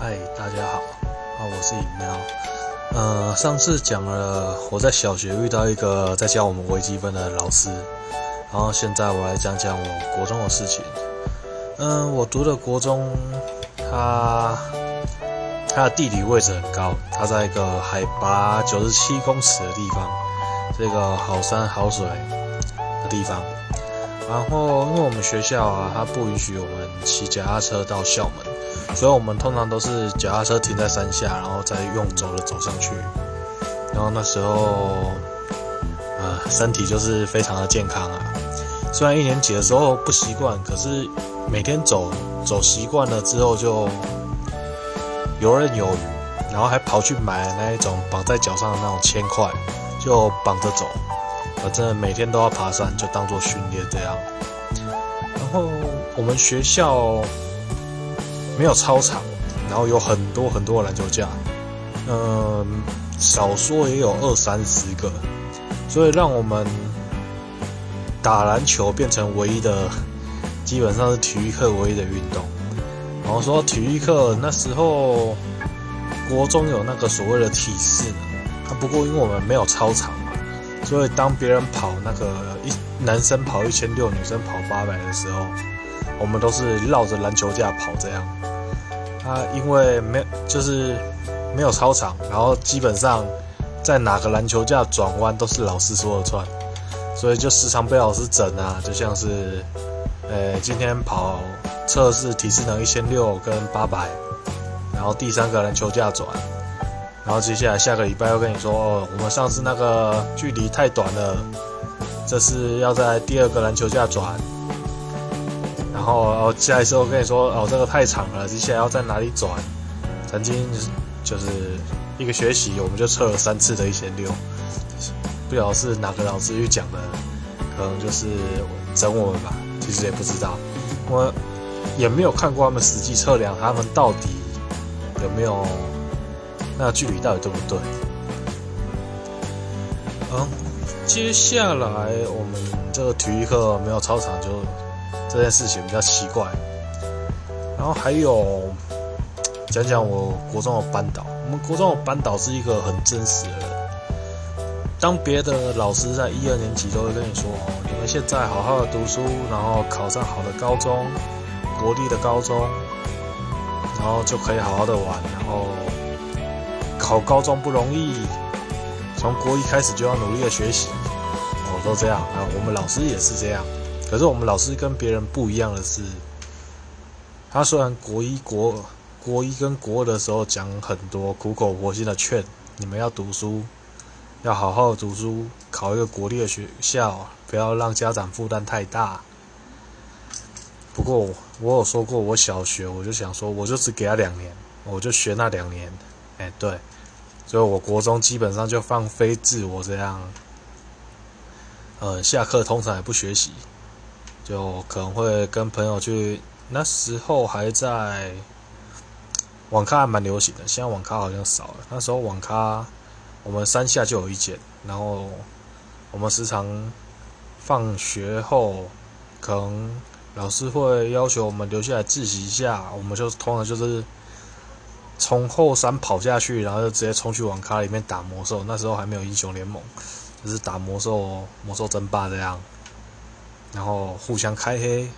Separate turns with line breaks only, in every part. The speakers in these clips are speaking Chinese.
嗨，大家好，啊，我是尹喵。呃，上次讲了我在小学遇到一个在教我们微积分的老师，然后现在我来讲讲我国中的事情。嗯，我读的国中，它它的地理位置很高，它在一个海拔九十七公尺的地方，这个好山好水的地方。然后，因为我们学校啊，它不允许我们骑脚踏车到校门。所以我们通常都是脚踏车停在山下，然后再用走的走上去。然后那时候，呃，身体就是非常的健康啊。虽然一年级的时候不习惯，可是每天走走习惯了之后，就游刃有余。然后还跑去买那一种绑在脚上的那种铅块，就绑着走。反正每天都要爬山，就当做训练这样。然后我们学校。没有操场，然后有很多很多篮球架，嗯，少说也有二三十个，所以让我们打篮球变成唯一的，基本上是体育课唯一的运动。然后说体育课那时候，国中有那个所谓的体适，不过因为我们没有操场，所以当别人跑那个一男生跑一千六，女生跑八百的时候。我们都是绕着篮球架跑这样，啊，因为没就是没有操场，然后基本上在哪个篮球架转弯都是老师说了算，所以就时常被老师整啊，就像是，呃，今天跑测试体适能一千六跟八百，然后第三个篮球架转，然后接下来下个礼拜又跟你说，哦，我们上次那个距离太短了，这是要在第二个篮球架转。然后，然后下一次我跟你说，哦，这个太长了，接下来要在哪里转？曾经就是一个学期，我们就测了三次的一千六，不晓得是哪个老师去讲的，可能就是整我们吧，其实也不知道，我也没有看过他们实际测量，他们到底有没有那距离到底对不对？嗯，接下来我们这个体育课没有操场就。这件事情比较奇怪，然后还有讲讲我国中的班导。我们国中的班导是一个很真实的人。当别的老师在一二年级都会跟你说：“哦你们现在好好的读书，然后考上好的高中，国立的高中，然后就可以好好的玩。然后考高中不容易，从国一开始就要努力的学习。”我都这样啊，我们老师也是这样。可是我们老师跟别人不一样的是，他虽然国一、国国一跟国二的时候讲很多苦口婆心的劝你们要读书，要好好读书，考一个国立的学校，不要让家长负担太大。不过我有说过，我小学我就想说，我就只给他两年，我就学那两年。哎，对，所以我国中基本上就放飞自我这样，呃，下课通常也不学习。就可能会跟朋友去，那时候还在网咖还蛮流行的，现在网咖好像少了。那时候网咖，我们山下就有一间，然后我们时常放学后，可能老师会要求我们留下来自习一下，我们就通常就是从后山跑下去，然后就直接冲去网咖里面打魔兽。那时候还没有英雄联盟，就是打魔兽、魔兽争霸这样。然后互相开黑，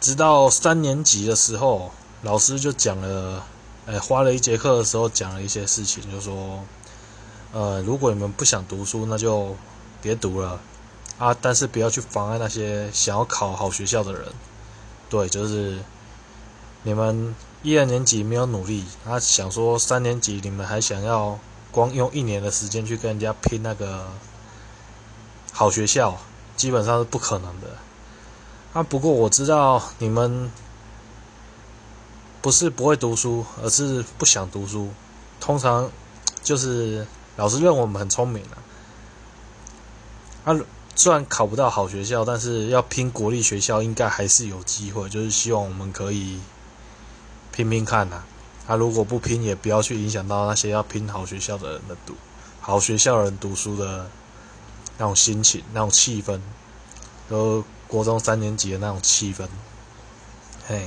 直到三年级的时候，老师就讲了，哎，花了一节课的时候讲了一些事情，就说，呃，如果你们不想读书，那就别读了啊，但是不要去妨碍那些想要考好学校的人。对，就是你们一二年级没有努力，他想说三年级你们还想要光用一年的时间去跟人家拼那个。好学校基本上是不可能的。啊，不过我知道你们不是不会读书，而是不想读书。通常就是老师认为我们很聪明啊。啊，虽然考不到好学校，但是要拼国立学校，应该还是有机会。就是希望我们可以拼拼看呐。啊，如果不拼，也不要去影响到那些要拼好学校的人的读好学校人读书的。那种心情，那种气氛，都国中三年级的那种气氛，嘿。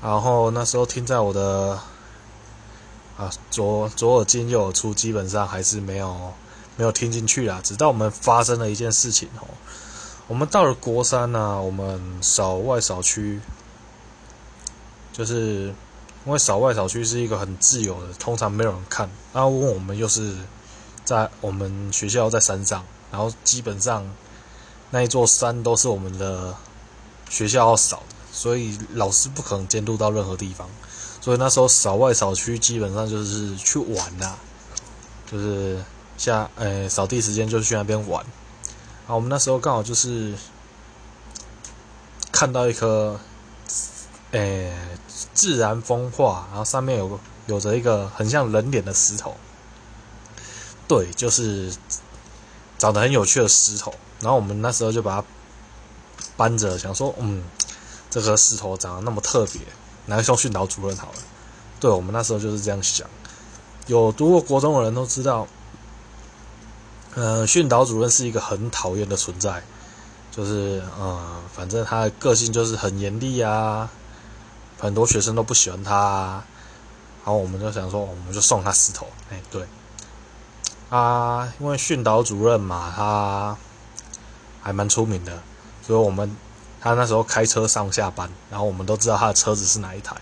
然后那时候听在我的啊左左耳进右耳出，基本上还是没有没有听进去啊。直到我们发生了一件事情哦，我们到了国三呢，我们扫外扫区，就是因为扫外扫区是一个很自由的，通常没有人看。然后问我们又是在我们学校在山上，然后基本上那一座山都是我们的学校要扫。所以老师不可能监督到任何地方，所以那时候扫外扫区基本上就是去玩呐，就是下呃扫地时间就去那边玩。啊，我们那时候刚好就是看到一颗诶自然风化，然后上面有有着一个很像人脸的石头，对，就是长得很有趣的石头。然后我们那时候就把它搬着，想说嗯。这颗石头长得那么特别，拿去送训导主任好了。对我们那时候就是这样想。有读过国中的人都知道，呃，训导主任是一个很讨厌的存在，就是呃，反正他的个性就是很严厉啊，很多学生都不喜欢他。然后我们就想说，我们就送他石头。哎，对，啊，因为训导主任嘛，他还蛮出名的，所以我们。他那时候开车上下班，然后我们都知道他的车子是哪一台，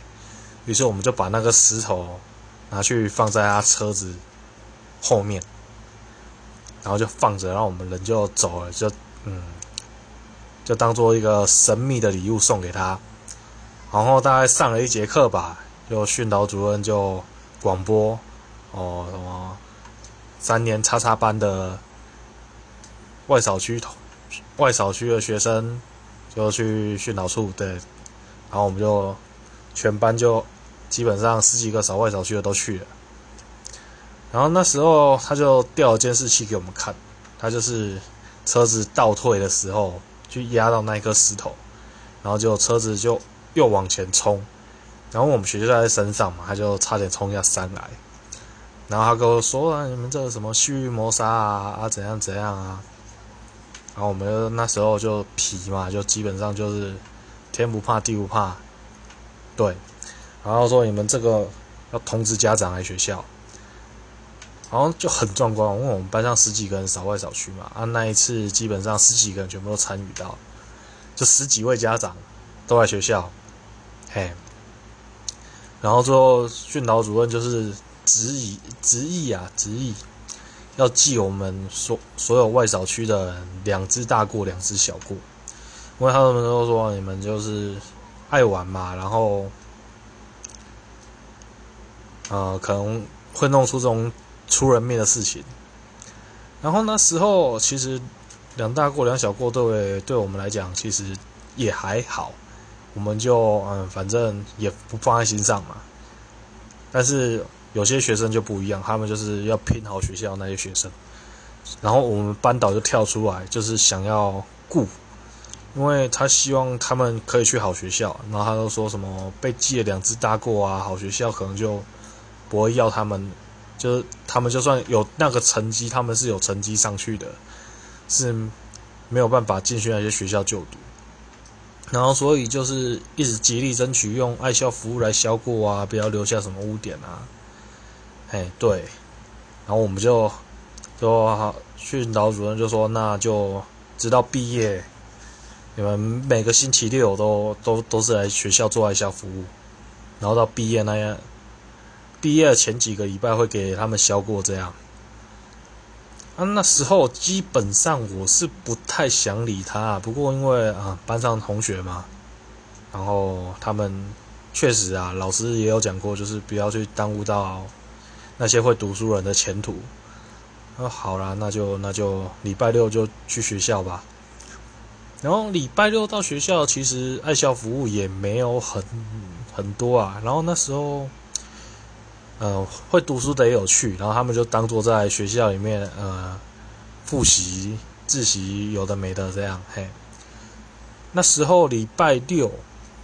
于是我们就把那个石头拿去放在他车子后面，然后就放着，然后我们人就走了，就嗯，就当做一个神秘的礼物送给他。然后大概上了一节课吧，就训导主任就广播哦什么三年叉叉班的外扫区外扫区的学生。就去训导处，对，然后我们就全班就基本上十几个扫外扫区的都去了。然后那时候他就调监视器给我们看，他就是车子倒退的时候去压到那一颗石头，然后就车子就又往前冲，然后我们学校在山上嘛，他就差点冲下山来。然后他跟我说：“啊，你们这个什么蓄意谋杀啊啊，怎样怎样啊？”然后我们那时候就皮嘛，就基本上就是天不怕地不怕，对。然后说你们这个要通知家长来学校，然后就很壮观，因为我们班上十几个人扫外扫区嘛，啊那一次基本上十几个人全部都参与到，就十几位家长都在学校，嘿。然后最后训导主任就是执意执意啊执意。要记我们所所有外扫区的两只大过，两只小过，因为他们都说你们就是爱玩嘛，然后，呃，可能会弄出这种出人命的事情。然后那时候其实两大过两小过，对对我们来讲其实也还好，我们就嗯，反正也不放在心上嘛。但是。有些学生就不一样，他们就是要拼好学校那些学生，然后我们班导就跳出来，就是想要顾，因为他希望他们可以去好学校，然后他都说什么被记了两只大过啊，好学校可能就不会要他们，就是他们就算有那个成绩，他们是有成绩上去的，是没有办法进去那些学校就读，然后所以就是一直极力争取用爱校服务来消过啊，不要留下什么污点啊。哎，对，然后我们就说训导主任就说，那就直到毕业，你们每个星期六都都都是来学校做爱校服务，然后到毕业那样，毕业前几个礼拜会给他们消过这样。啊，那时候基本上我是不太想理他，不过因为啊班上同学嘛，然后他们确实啊老师也有讲过，就是不要去耽误到。那些会读书人的前途，那好啦，那就那就礼拜六就去学校吧。然后礼拜六到学校，其实爱校服务也没有很很多啊。然后那时候，呃，会读书的也有去，然后他们就当做在学校里面呃复习、自习，有的没的这样。嘿，那时候礼拜六，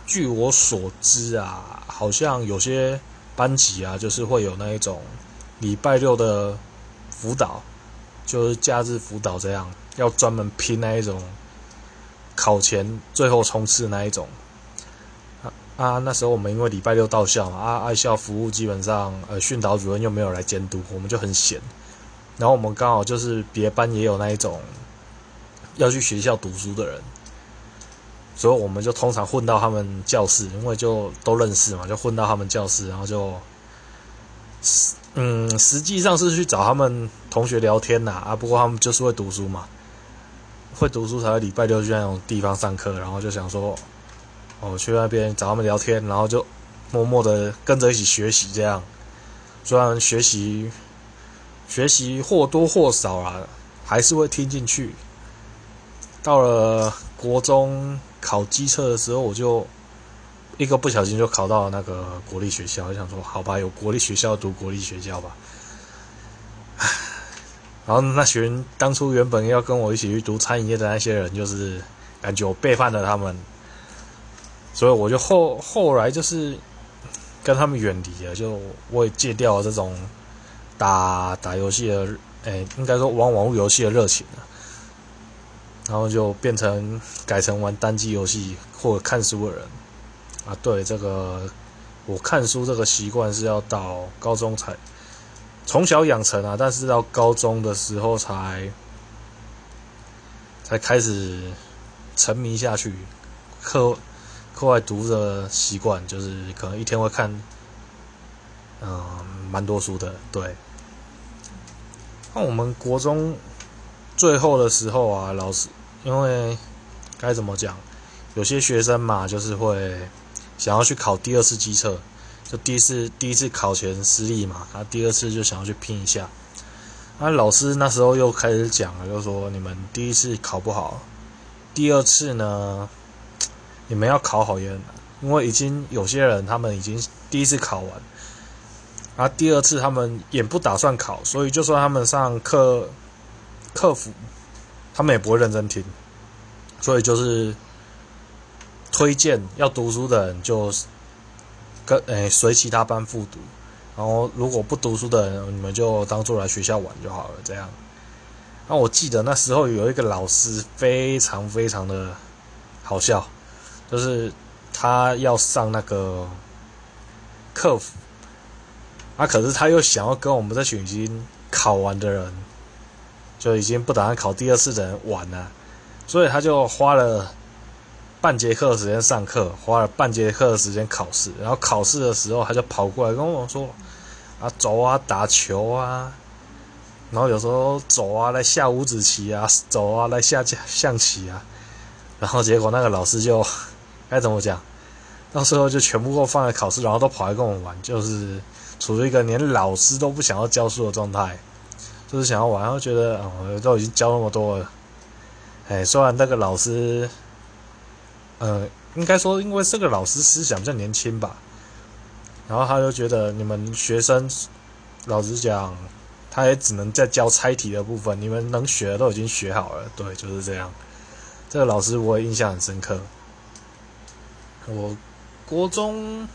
据我所知啊，好像有些。班级啊，就是会有那一种礼拜六的辅导，就是假日辅导这样，要专门拼那一种考前最后冲刺那一种。啊，那时候我们因为礼拜六到校嘛，啊，爱校服务基本上，呃，训导主任又没有来监督，我们就很闲。然后我们刚好就是别班也有那一种要去学校读书的人，所以我们就通常混到他们教室，因为就都认识嘛，就混到他们教室，然后就，嗯，实际上是去找他们同学聊天呐，啊，不过他们就是会读书嘛，会读书才会礼拜六去那种地方上课，然后就想说。哦，去那边找他们聊天，然后就默默的跟着一起学习，这样。虽然学习学习或多或少啊，还是会听进去。到了国中考机测的时候，我就一个不小心就考到了那个国立学校，就想说，好吧，有国立学校读国立学校吧。然后那群当初原本要跟我一起去读餐饮业的那些人，就是感觉我背叛了他们。所以我就后后来就是跟他们远离了，就我也戒掉了这种打打游戏的，哎，应该说玩网络游戏的热情了。然后就变成改成玩单机游戏或者看书的人啊。对，这个我看书这个习惯是要到高中才从小养成啊，但是到高中的时候才才开始沉迷下去，课。课外读的习惯就是可能一天会看，嗯，蛮多书的。对，那我们国中最后的时候啊，老师因为该怎么讲，有些学生嘛，就是会想要去考第二次机测，就第一次第一次考前失利嘛，他第二次就想要去拼一下。那老师那时候又开始讲了，就说你们第一次考不好，第二次呢？你们要考好也很难，因为已经有些人他们已经第一次考完，啊，第二次他们也不打算考，所以就算他们上课客服，他们也不会认真听，所以就是推荐要读书的人就跟诶随其他班复读，然后如果不读书的人，你们就当做来学校玩就好了，这样。那我记得那时候有一个老师非常非常的好笑。就是他要上那个客服，啊，可是他又想要跟我们这群已经考完的人，就已经不打算考第二次的人玩了，所以他就花了半节课的时间上课，花了半节课的时间考试，然后考试的时候他就跑过来跟我说：“啊，走啊，打球啊，然后有时候走啊，来下五子棋啊，走啊，来下象棋啊。”然后结果那个老师就。该怎么讲？到时候就全部都放在考试，然后都跑来跟我们玩，就是处于一个连老师都不想要教书的状态，就是想要玩，然后觉得哦，都已经教那么多了。哎，虽然那个老师，呃，应该说因为这个老师思想比较年轻吧，然后他就觉得你们学生，老实讲，他也只能在教猜题的部分，你们能学的都已经学好了。对，就是这样。这个老师我印象很深刻。我国中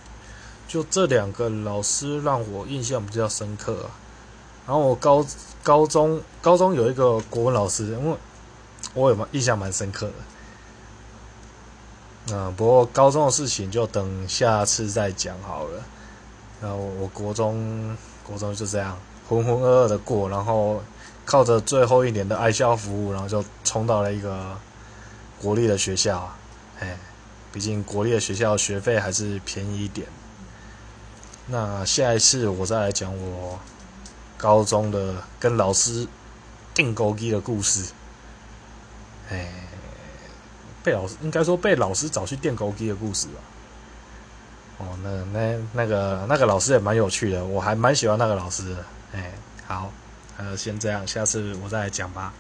就这两个老师让我印象比较深刻，然后我高高中高中有一个国文老师，因为我也蛮印象蛮深刻的。嗯，不过高中的事情就等下次再讲好了。然后我国中国中就这样浑浑噩噩的过，然后靠着最后一年的爱校服务，然后就冲到了一个国立的学校，哎。毕竟国立的学校学费还是便宜一点。那下一次我再来讲我高中的跟老师订钩机的故事。哎，被老师应该说被老师找去电钩机的故事吧。哦，那那那个那个老师也蛮有趣的，我还蛮喜欢那个老师的。哎，好，呃，先这样，下次我再来讲吧。